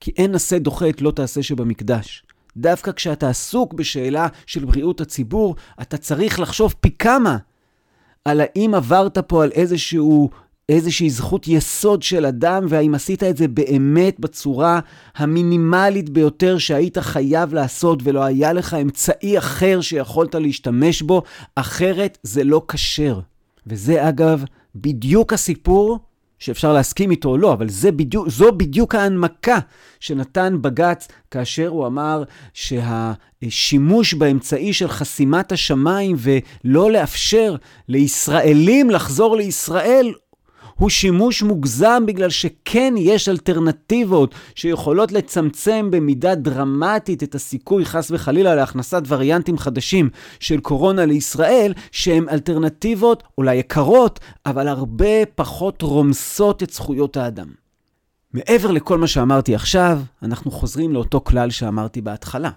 כי אין עשה דוחה את לא תעשה שבמקדש. דווקא כשאתה עסוק בשאלה של בריאות הציבור, אתה צריך לחשוב פי כמה על האם עברת פה על איזשהו, איזושהי זכות יסוד של אדם, והאם עשית את זה באמת בצורה המינימלית ביותר שהיית חייב לעשות, ולא היה לך אמצעי אחר שיכולת להשתמש בו, אחרת זה לא כשר. וזה אגב בדיוק הסיפור שאפשר להסכים איתו או לא, אבל זה בדיוק, זו בדיוק ההנמקה שנתן בג"ץ כאשר הוא אמר שהשימוש באמצעי של חסימת השמיים ולא לאפשר לישראלים לחזור לישראל הוא שימוש מוגזם בגלל שכן יש אלטרנטיבות שיכולות לצמצם במידה דרמטית את הסיכוי, חס וחלילה, להכנסת וריאנטים חדשים של קורונה לישראל, שהן אלטרנטיבות אולי יקרות, אבל הרבה פחות רומסות את זכויות האדם. מעבר לכל מה שאמרתי עכשיו, אנחנו חוזרים לאותו כלל שאמרתי בהתחלה.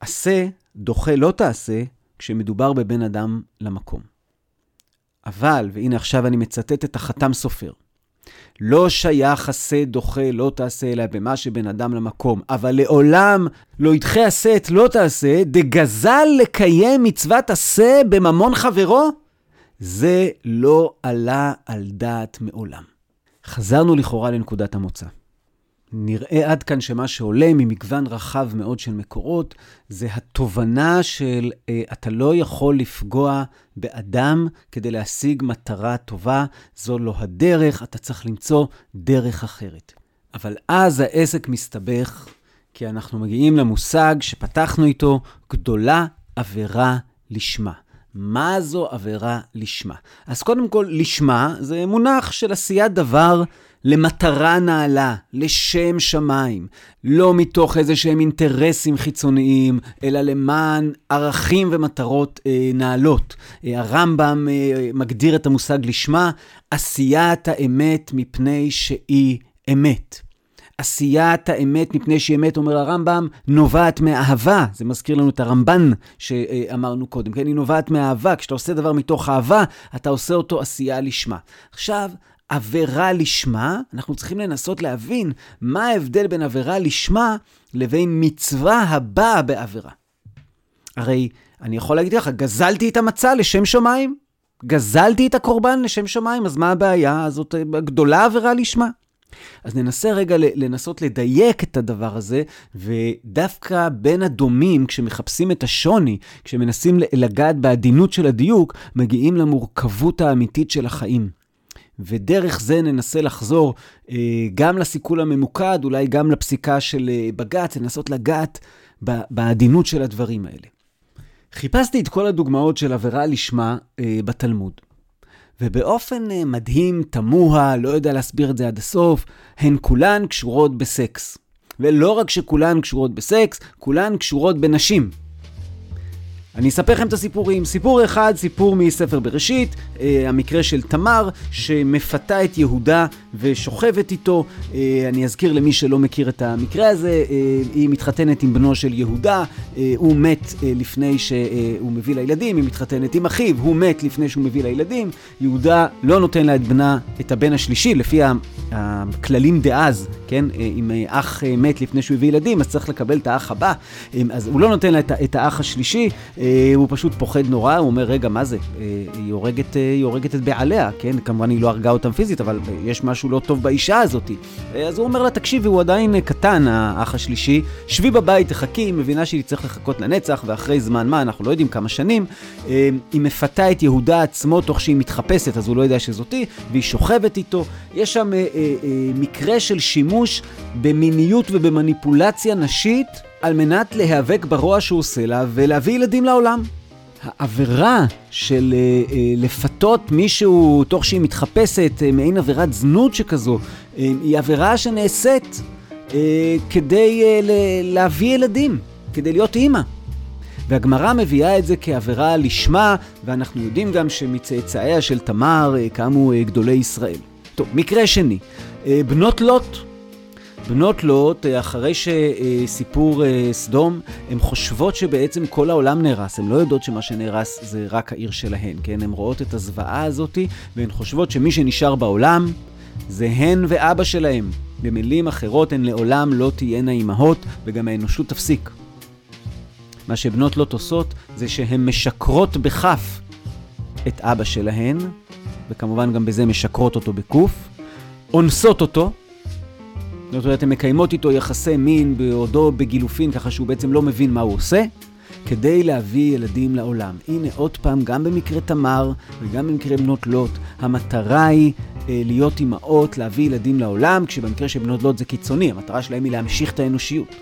עשה, דוחה לא תעשה, כשמדובר בבן אדם למקום. אבל, והנה עכשיו אני מצטט את החתם סופר, לא שייך עשה דוחה לא תעשה, אלא במה שבין אדם למקום. אבל לעולם לא ידחה עשה את לא תעשה, דגזל לקיים מצוות עשה בממון חברו? זה לא עלה על דעת מעולם. חזרנו לכאורה לנקודת המוצא. נראה עד כאן שמה שעולה ממגוון רחב מאוד של מקורות, זה התובנה של אה, אתה לא יכול לפגוע באדם כדי להשיג מטרה טובה, זו לא הדרך, אתה צריך למצוא דרך אחרת. אבל אז העסק מסתבך, כי אנחנו מגיעים למושג שפתחנו איתו, גדולה עבירה לשמה. מה זו עבירה לשמה? אז קודם כל, לשמה זה מונח של עשיית דבר למטרה נעלה, לשם שמיים, לא מתוך איזה שהם אינטרסים חיצוניים, אלא למען ערכים ומטרות אה, נעלות. אה, הרמב"ם אה, מגדיר את המושג לשמה, עשיית האמת מפני שהיא אמת. עשיית האמת מפני שהיא אמת, אומר הרמב"ם, נובעת מאהבה. זה מזכיר לנו את הרמב"ן שאמרנו קודם, כן? היא נובעת מאהבה. כשאתה עושה דבר מתוך אהבה, אתה עושה אותו עשייה לשמה. עכשיו, עבירה לשמה, אנחנו צריכים לנסות להבין מה ההבדל בין עבירה לשמה לבין מצווה הבאה בעבירה. הרי אני יכול להגיד לך, גזלתי את המצה לשם שמיים, גזלתי את הקורבן לשם שמיים, אז מה הבעיה? אז זאת גדולה עבירה לשמה. אז ננסה רגע לנסות לדייק את הדבר הזה, ודווקא בין הדומים, כשמחפשים את השוני, כשמנסים לגעת בעדינות של הדיוק, מגיעים למורכבות האמיתית של החיים. ודרך זה ננסה לחזור אה, גם לסיכול הממוקד, אולי גם לפסיקה של אה, בג"ץ, לנסות לגעת בעדינות של הדברים האלה. חיפשתי את כל הדוגמאות של עבירה לשמה אה, בתלמוד. ובאופן אה, מדהים, תמוה, לא יודע להסביר את זה עד הסוף, הן כולן קשורות בסקס. ולא רק שכולן קשורות בסקס, כולן קשורות בנשים. אני אספר לכם את הסיפורים. סיפור אחד, סיפור מספר בראשית, אה, המקרה של תמר, שמפתה את יהודה ושוכבת איתו. אה, אני אזכיר למי שלא מכיר את המקרה הזה, אה, היא מתחתנת עם בנו של יהודה, אה, הוא מת אה, לפני שהוא מביא לילדים, היא מתחתנת עם אחיו, הוא מת לפני שהוא מביא לילדים. יהודה לא נותן לה את בנה, את הבן השלישי, לפי הכללים דאז, כן? אה, אם אה, אח אה, מת לפני שהוא הביא ילדים, אז צריך לקבל את האח הבא. אה, אז הוא לא נותן לה את, את האח השלישי. אה, הוא פשוט פוחד נורא, הוא אומר, רגע, מה זה? אה, היא הורגת, אה, היא הורגת את בעליה, כן? כמובן היא לא הרגה אותם פיזית, אבל יש משהו לא טוב באישה הזאת. אז הוא אומר לה, תקשיבי, הוא עדיין קטן, האח השלישי, שבי בבית, תחכי, היא מבינה שהיא צריך לחכות לנצח, ואחרי זמן מה, אנחנו לא יודעים כמה שנים, היא מפתה את יהודה עצמו תוך שהיא מתחפשת, אז הוא לא יודע שזאתי, והיא שוכבת איתו. יש שם מקרה של שימוש במיניות ובמניפולציה נשית. על מנת להיאבק ברוע שהוא עושה לה ולהביא ילדים לעולם. העבירה של uh, uh, לפתות מישהו תוך שהיא מתחפשת, uh, מעין עבירת זנות שכזו, uh, היא עבירה שנעשית uh, כדי uh, להביא ילדים, כדי להיות אימא. והגמרא מביאה את זה כעבירה לשמה, ואנחנו יודעים גם שמצאצאיה של תמר אה, קמו אה, גדולי ישראל. טוב, מקרה שני, אה, בנות לוט. בנות לוט, אחרי שסיפור סדום, הן חושבות שבעצם כל העולם נהרס. הן לא יודעות שמה שנהרס זה רק העיר שלהן, כן? הן רואות את הזוועה הזאתי, והן חושבות שמי שנשאר בעולם זה הן ואבא שלהם. במילים אחרות, הן לעולם לא תהיינה אימהות, וגם האנושות תפסיק. מה שבנות לוט עושות זה שהן משקרות בכף את אבא שלהן, וכמובן גם בזה משקרות אותו בקוף, אונסות אותו, זאת אומרת, הן מקיימות איתו יחסי מין בעודו בגילופין, ככה שהוא בעצם לא מבין מה הוא עושה, כדי להביא ילדים לעולם. הנה עוד פעם, גם במקרה תמר וגם במקרה בנות לוט, המטרה היא אה, להיות אימהות, להביא ילדים לעולם, כשבמקרה של בנות לוט זה קיצוני, המטרה שלהם היא להמשיך את האנושיות.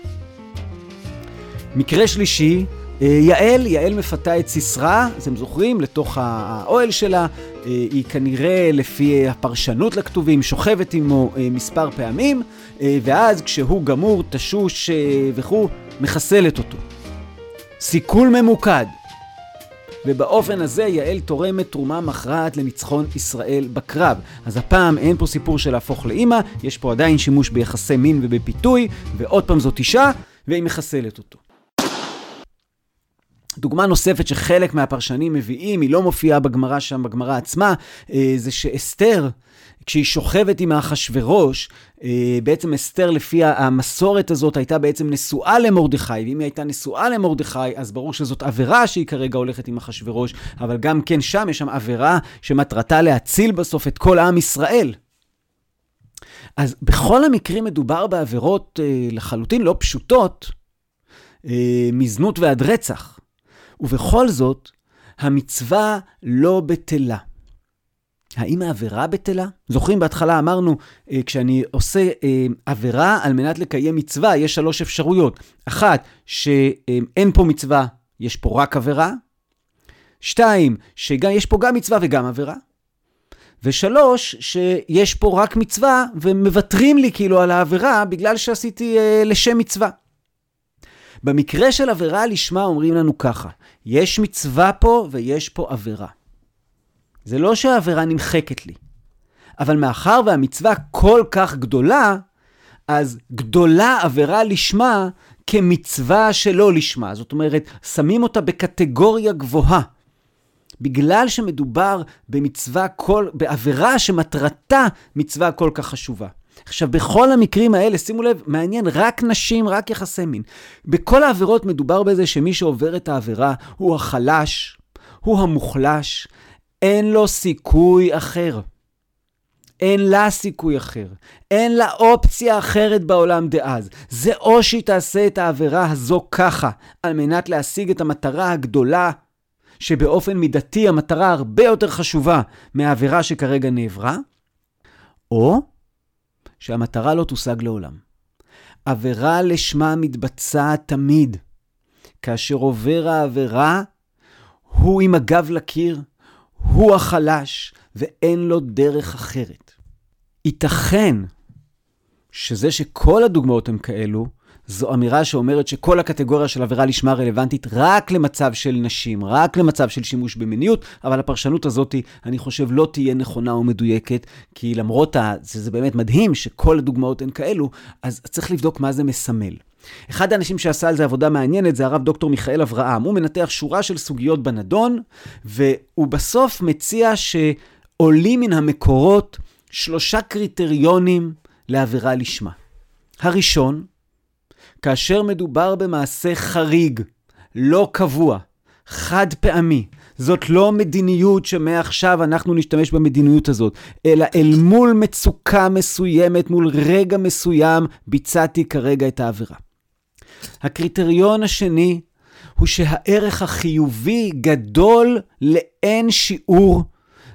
מקרה שלישי, אה, יעל, יעל מפתה את סיסרא, אתם זוכרים, לתוך האוהל שלה, אה, היא כנראה, לפי הפרשנות לכתובים, שוכבת עמו מספר פעמים, ואז כשהוא גמור, תשוש וכו', מחסלת אותו. סיכול ממוקד. ובאופן הזה יעל תורמת תרומה מכרעת לניצחון ישראל בקרב. אז הפעם אין פה סיפור של להפוך לאימא, יש פה עדיין שימוש ביחסי מין ובפיתוי, ועוד פעם זאת אישה, והיא מחסלת אותו. דוגמה נוספת שחלק מהפרשנים מביאים, היא לא מופיעה בגמרא שם, בגמרא עצמה, אה, זה שאסתר, כשהיא שוכבת עם האחשוורוש, אה, בעצם אסתר לפי המסורת הזאת הייתה בעצם נשואה למרדכי, ואם היא הייתה נשואה למרדכי, אז ברור שזאת עבירה שהיא כרגע הולכת עם אחשוורוש, אבל גם כן שם יש שם עבירה שמטרתה להציל בסוף את כל עם ישראל. אז בכל המקרים מדובר בעבירות אה, לחלוטין לא פשוטות, מזנות ועד רצח. ובכל זאת, המצווה לא בטלה. האם העבירה בטלה? זוכרים בהתחלה אמרנו, אה, כשאני עושה אה, עבירה על מנת לקיים מצווה, יש שלוש אפשרויות. אחת, שאין פה מצווה, יש פה רק עבירה. שתיים, שיש פה גם מצווה וגם עבירה. ושלוש, שיש פה רק מצווה ומוותרים לי כאילו על העבירה בגלל שעשיתי אה, לשם מצווה. במקרה של עבירה לשמה אומרים לנו ככה, יש מצווה פה ויש פה עבירה. זה לא שהעבירה נמחקת לי, אבל מאחר והמצווה כל כך גדולה, אז גדולה עבירה לשמה כמצווה שלא לשמה. זאת אומרת, שמים אותה בקטגוריה גבוהה. בגלל שמדובר במצווה כל, בעבירה שמטרתה מצווה כל כך חשובה. עכשיו, בכל המקרים האלה, שימו לב, מעניין, רק נשים, רק יחסי מין. בכל העבירות מדובר בזה שמי שעובר את העבירה הוא החלש, הוא המוחלש, אין לו סיכוי אחר. אין לה סיכוי אחר. אין לה אופציה אחרת בעולם דאז. זה או שהיא תעשה את העבירה הזו ככה, על מנת להשיג את המטרה הגדולה, שבאופן מידתי המטרה הרבה יותר חשובה מהעבירה שכרגע נעברה, או שהמטרה לא תושג לעולם. עבירה לשמה מתבצעת תמיד. כאשר עובר העבירה, הוא עם הגב לקיר, הוא החלש, ואין לו דרך אחרת. ייתכן שזה שכל הדוגמאות הן כאלו, זו אמירה שאומרת שכל הקטגוריה של עבירה לשמה רלוונטית רק למצב של נשים, רק למצב של שימוש במיניות, אבל הפרשנות הזאת, אני חושב, לא תהיה נכונה ומדויקת, כי למרות שזה באמת מדהים שכל הדוגמאות הן כאלו, אז צריך לבדוק מה זה מסמל. אחד האנשים שעשה על זה עבודה מעניינת זה הרב דוקטור מיכאל אברהם. הוא מנתח שורה של סוגיות בנדון, והוא בסוף מציע שעולים מן המקורות שלושה קריטריונים לעבירה לשמה. הראשון, כאשר מדובר במעשה חריג, לא קבוע, חד פעמי, זאת לא מדיניות שמעכשיו אנחנו נשתמש במדיניות הזאת, אלא אל מול מצוקה מסוימת, מול רגע מסוים, ביצעתי כרגע את העבירה. הקריטריון השני הוא שהערך החיובי גדול לאין שיעור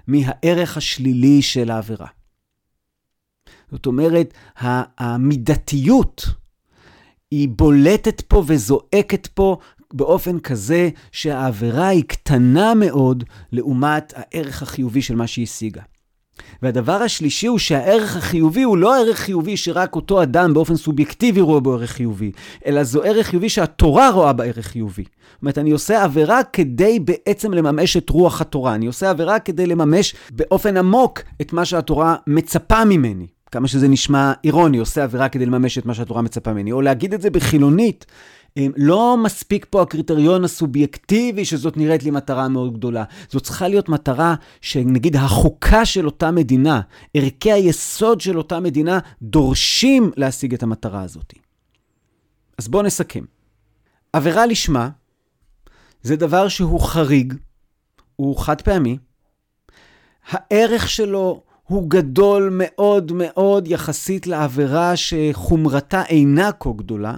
מהערך השלילי של העבירה. זאת אומרת, המידתיות היא בולטת פה וזועקת פה באופן כזה שהעבירה היא קטנה מאוד לעומת הערך החיובי של מה שהיא השיגה. והדבר השלישי הוא שהערך החיובי הוא לא ערך חיובי שרק אותו אדם באופן סובייקטיבי רואה בו ערך חיובי, אלא זו ערך חיובי שהתורה רואה בערך חיובי. זאת אומרת, אני עושה עבירה כדי בעצם לממש את רוח התורה. אני עושה עבירה כדי לממש באופן עמוק את מה שהתורה מצפה ממני. כמה שזה נשמע אירוני, עושה עבירה כדי לממש את מה שהתורה מצפה ממני. או להגיד את זה בחילונית, לא מספיק פה הקריטריון הסובייקטיבי שזאת נראית לי מטרה מאוד גדולה. זאת צריכה להיות מטרה שנגיד החוקה של אותה מדינה, ערכי היסוד של אותה מדינה, דורשים להשיג את המטרה הזאת. אז בואו נסכם. עבירה לשמה זה דבר שהוא חריג, הוא חד פעמי, הערך שלו הוא גדול מאוד מאוד יחסית לעבירה שחומרתה אינה כה גדולה,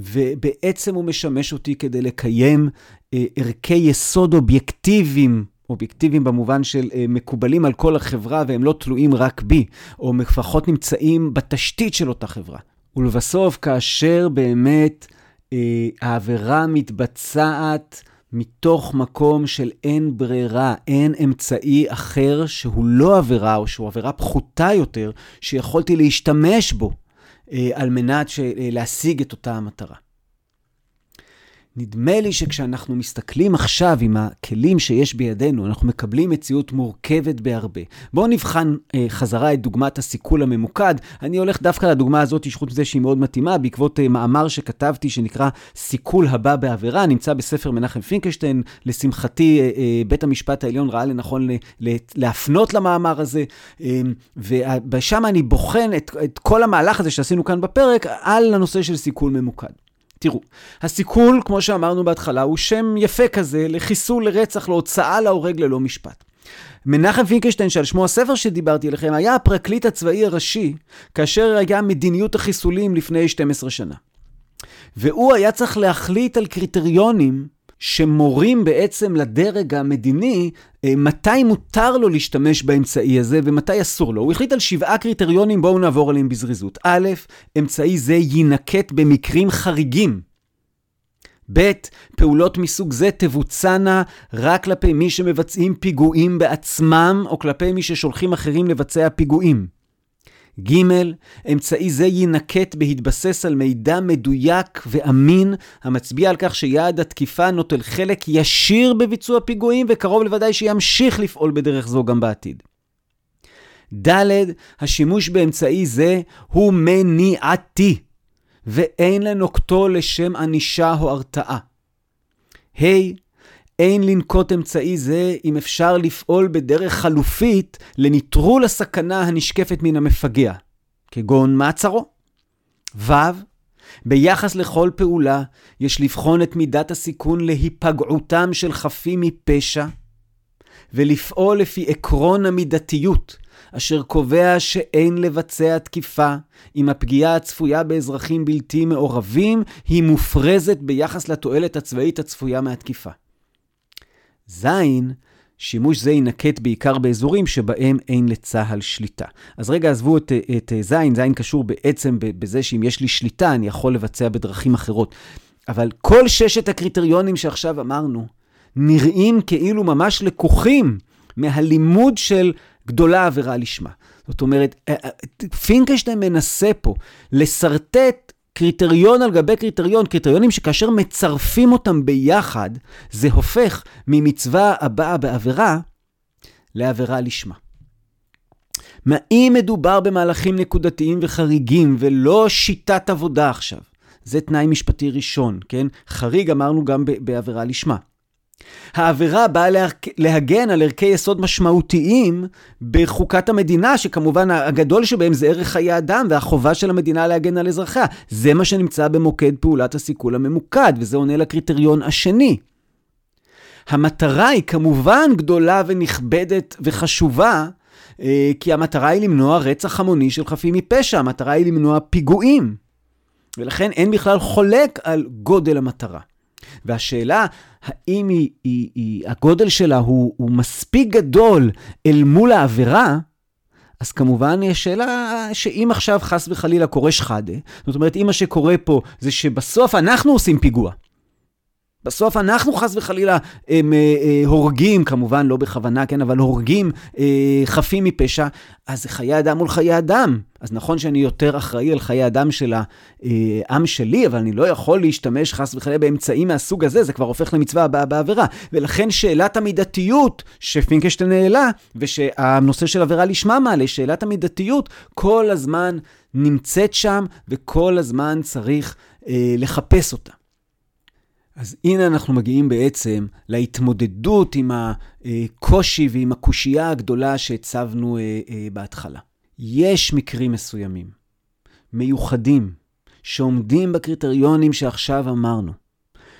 ובעצם הוא משמש אותי כדי לקיים אה, ערכי יסוד אובייקטיביים, אובייקטיביים במובן של אה, מקובלים על כל החברה והם לא תלויים רק בי, או לפחות נמצאים בתשתית של אותה חברה. ולבסוף, כאשר באמת אה, העבירה מתבצעת מתוך מקום של אין ברירה, אין אמצעי אחר שהוא לא עבירה, או שהוא עבירה פחותה יותר, שיכולתי להשתמש בו על מנת אה, להשיג את אותה המטרה. נדמה לי שכשאנחנו מסתכלים עכשיו עם הכלים שיש בידינו, אנחנו מקבלים מציאות מורכבת בהרבה. בואו נבחן אה, חזרה את דוגמת הסיכול הממוקד. אני הולך דווקא לדוגמה הזאת, חוץ מזה שהיא מאוד מתאימה, בעקבות אה, מאמר שכתבתי שנקרא סיכול הבא בעבירה, נמצא בספר מנחם פינקלשטיין. לשמחתי, אה, אה, בית המשפט העליון ראה לנכון ל, ל, להפנות למאמר הזה, אה, ושם אני בוחן את, את כל המהלך הזה שעשינו כאן בפרק על הנושא של סיכול ממוקד. תראו, הסיכול, כמו שאמרנו בהתחלה, הוא שם יפה כזה לחיסול, לרצח, להוצאה להורג ללא משפט. מנחם פינקלשטיין, שעל שמו הספר שדיברתי אליכם, היה הפרקליט הצבאי הראשי כאשר היה מדיניות החיסולים לפני 12 שנה. והוא היה צריך להחליט על קריטריונים שמורים בעצם לדרג המדיני אה, מתי מותר לו להשתמש באמצעי הזה ומתי אסור לו. הוא החליט על שבעה קריטריונים, בואו נעבור עליהם בזריזות. א', אמצעי זה יינקט במקרים חריגים. ב', פעולות מסוג זה תבוצענה רק כלפי מי שמבצעים פיגועים בעצמם או כלפי מי ששולחים אחרים לבצע פיגועים. ג. אמצעי זה יינקט בהתבסס על מידע מדויק ואמין, המצביע על כך שיעד התקיפה נוטל חלק ישיר בביצוע פיגועים, וקרוב לוודאי שימשיך לפעול בדרך זו גם בעתיד. ד. השימוש באמצעי זה הוא מניעתי, ואין לנוקטו לשם ענישה או הרתעה. ה. אין לנקוט אמצעי זה אם אפשר לפעול בדרך חלופית לנטרול הסכנה הנשקפת מן המפגע, כגון מעצרו. ו. ביחס לכל פעולה, יש לבחון את מידת הסיכון להיפגעותם של חפים מפשע, ולפעול לפי עקרון המידתיות, אשר קובע שאין לבצע תקיפה אם הפגיעה הצפויה באזרחים בלתי מעורבים היא מופרזת ביחס לתועלת הצבאית הצפויה מהתקיפה. ז', שימוש זה יינקט בעיקר באזורים שבהם אין לצה"ל שליטה. אז רגע, עזבו את, את ז', ז' קשור בעצם בזה שאם יש לי שליטה, אני יכול לבצע בדרכים אחרות. אבל כל ששת הקריטריונים שעכשיו אמרנו, נראים כאילו ממש לקוחים מהלימוד של גדולה עבירה לשמה. זאת אומרת, אה, אה, פינקלשטיין מנסה פה לשרטט קריטריון על גבי קריטריון, קריטריונים שכאשר מצרפים אותם ביחד, זה הופך ממצווה הבאה בעבירה לעבירה לשמה. מה אם מדובר במהלכים נקודתיים וחריגים ולא שיטת עבודה עכשיו? זה תנאי משפטי ראשון, כן? חריג אמרנו גם בעבירה לשמה. העבירה באה להגן על ערכי יסוד משמעותיים בחוקת המדינה, שכמובן הגדול שבהם זה ערך חיי אדם והחובה של המדינה להגן על אזרחיה. זה מה שנמצא במוקד פעולת הסיכול הממוקד, וזה עונה לקריטריון השני. המטרה היא כמובן גדולה ונכבדת וחשובה, אה, כי המטרה היא למנוע רצח המוני של חפים מפשע, המטרה היא למנוע פיגועים. ולכן אין בכלל חולק על גודל המטרה. והשאלה, האם היא, היא, היא, הגודל שלה הוא, הוא מספיק גדול אל מול העבירה, אז כמובן יש שאלה שאם עכשיו חס וחלילה קורה שחאדה, זאת אומרת, אם מה שקורה פה זה שבסוף אנחנו עושים פיגוע, בסוף אנחנו חס וחלילה הם, אה, אה, הורגים, כמובן לא בכוונה, כן, אבל הורגים אה, חפים מפשע, אז זה חיי אדם מול חיי אדם. אז נכון שאני יותר אחראי על חיי אדם של העם שלי, אבל אני לא יכול להשתמש חס וחלילה באמצעים מהסוג הזה, זה כבר הופך למצווה הבאה בעבירה. ולכן שאלת המידתיות שפינקשטיין העלה, ושהנושא של עבירה לשמה מעלה, שאלת המידתיות, כל הזמן נמצאת שם, וכל הזמן צריך אה, לחפש אותה. אז הנה אנחנו מגיעים בעצם להתמודדות עם הקושי ועם הקושייה הגדולה שהצבנו אה, אה, בהתחלה. יש מקרים מסוימים, מיוחדים, שעומדים בקריטריונים שעכשיו אמרנו,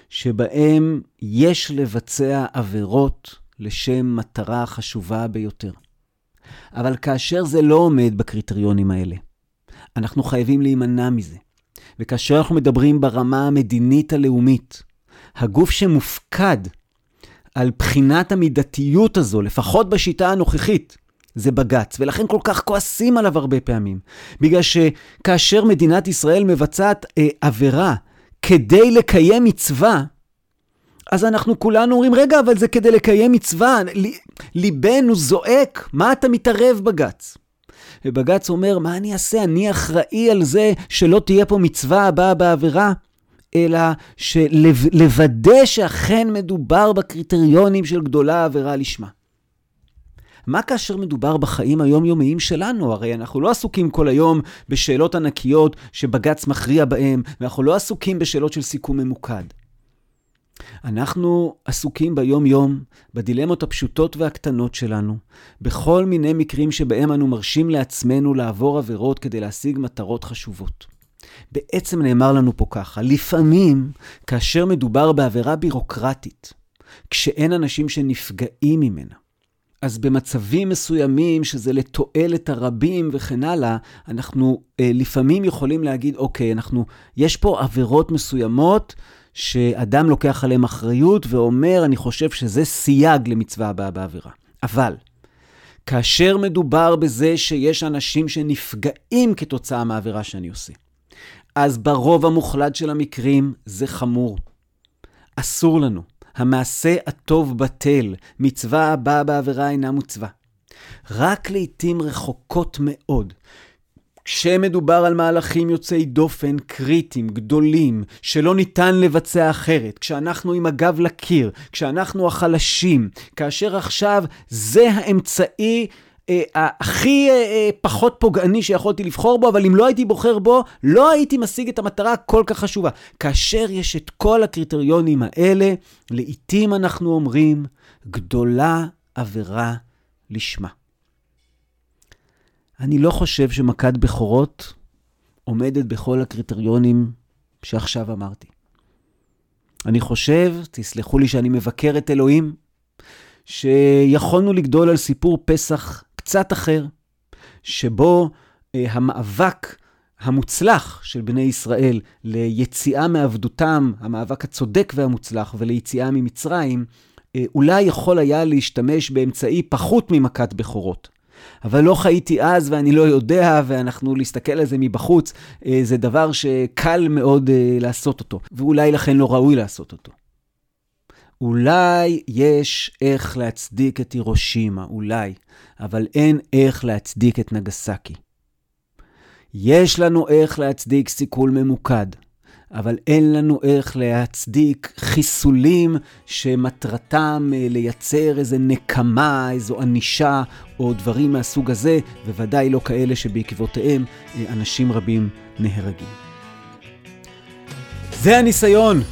שבהם יש לבצע עבירות לשם מטרה חשובה ביותר. אבל כאשר זה לא עומד בקריטריונים האלה, אנחנו חייבים להימנע מזה. וכאשר אנחנו מדברים ברמה המדינית הלאומית, הגוף שמופקד על בחינת המידתיות הזו, לפחות בשיטה הנוכחית, זה בג"ץ, ולכן כל כך כועסים עליו הרבה פעמים. בגלל שכאשר מדינת ישראל מבצעת אה, עבירה כדי לקיים מצווה, אז אנחנו כולנו אומרים, רגע, אבל זה כדי לקיים מצווה, ליבנו זועק, מה אתה מתערב בג"ץ? ובג"ץ אומר, מה אני אעשה? אני אחראי על זה שלא תהיה פה מצווה הבאה בעבירה? אלא לוודא שאכן מדובר בקריטריונים של גדולה עבירה לשמה. מה כאשר מדובר בחיים היומיומיים שלנו? הרי אנחנו לא עסוקים כל היום בשאלות ענקיות שבג"ץ מכריע בהן, ואנחנו לא עסוקים בשאלות של סיכום ממוקד. אנחנו עסוקים ביום-יום בדילמות הפשוטות והקטנות שלנו, בכל מיני מקרים שבהם אנו מרשים לעצמנו לעבור עבירות כדי להשיג מטרות חשובות. בעצם נאמר לנו פה ככה, לפעמים כאשר מדובר בעבירה בירוקרטית, כשאין אנשים שנפגעים ממנה, אז במצבים מסוימים, שזה לתועלת הרבים וכן הלאה, אנחנו אה, לפעמים יכולים להגיד, אוקיי, אנחנו, יש פה עבירות מסוימות שאדם לוקח עליהן אחריות ואומר, אני חושב שזה סייג למצווה הבאה בעבירה. אבל, כאשר מדובר בזה שיש אנשים שנפגעים כתוצאה מהעבירה שאני עושה, אז ברוב המוחלט של המקרים זה חמור. אסור לנו. המעשה הטוב בטל, מצווה הבאה בעבירה אינה מוצווה. רק לעתים רחוקות מאוד, כשמדובר על מהלכים יוצאי דופן, קריטיים, גדולים, שלא ניתן לבצע אחרת, כשאנחנו עם הגב לקיר, כשאנחנו החלשים, כאשר עכשיו זה האמצעי אה, הכי אה, אה, פחות פוגעני שיכולתי לבחור בו, אבל אם לא הייתי בוחר בו, לא הייתי משיג את המטרה הכל כך חשובה. כאשר יש את כל הקריטריונים האלה, לעתים אנחנו אומרים, גדולה עבירה לשמה. אני לא חושב שמכת בכורות עומדת בכל הקריטריונים שעכשיו אמרתי. אני חושב, תסלחו לי שאני מבקר את אלוהים, שיכולנו לגדול על סיפור פסח קצת אחר, שבו אה, המאבק המוצלח של בני ישראל ליציאה מעבדותם, המאבק הצודק והמוצלח, וליציאה ממצרים, אה, אולי יכול היה להשתמש באמצעי פחות ממכת בכורות. אבל לא חייתי אז ואני לא יודע, ואנחנו להסתכל על זה מבחוץ, אה, זה דבר שקל מאוד אה, לעשות אותו, ואולי לכן לא ראוי לעשות אותו. אולי יש איך להצדיק את הירושימה, אולי, אבל אין איך להצדיק את נגסקי. יש לנו איך להצדיק סיכול ממוקד, אבל אין לנו איך להצדיק חיסולים שמטרתם אה, לייצר איזה נקמה, איזו ענישה או דברים מהסוג הזה, וודאי לא כאלה שבעקבותיהם אה, אנשים רבים נהרגים. זה הניסיון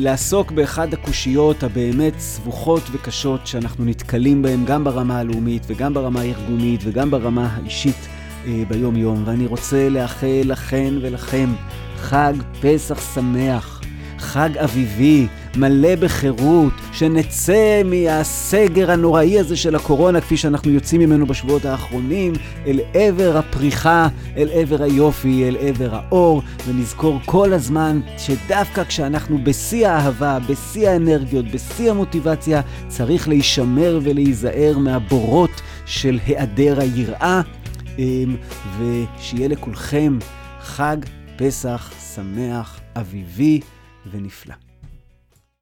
לעסוק באחד הקושיות הבאמת סבוכות וקשות שאנחנו נתקלים בהן גם ברמה הלאומית וגם ברמה הארגונית וגם ברמה האישית אה, ביום-יום. ואני רוצה לאחל לכן ולכם חג פסח שמח, חג אביבי, מלא בחירות, שנצא מהסגר הנוראי הזה של הקורונה, כפי שאנחנו יוצאים ממנו בשבועות האחרונים, אל עבר הפריחה, אל עבר היופי, אל עבר האור, ונזכור כל הזמן שדווקא כשאנחנו בשיא האהבה, בשיא האנרגיות, בשיא המוטיבציה, צריך להישמר ולהיזהר מהבורות של היעדר היראה, אמ, ושיהיה לכולכם חג פסח שמח, אביבי ונפלא.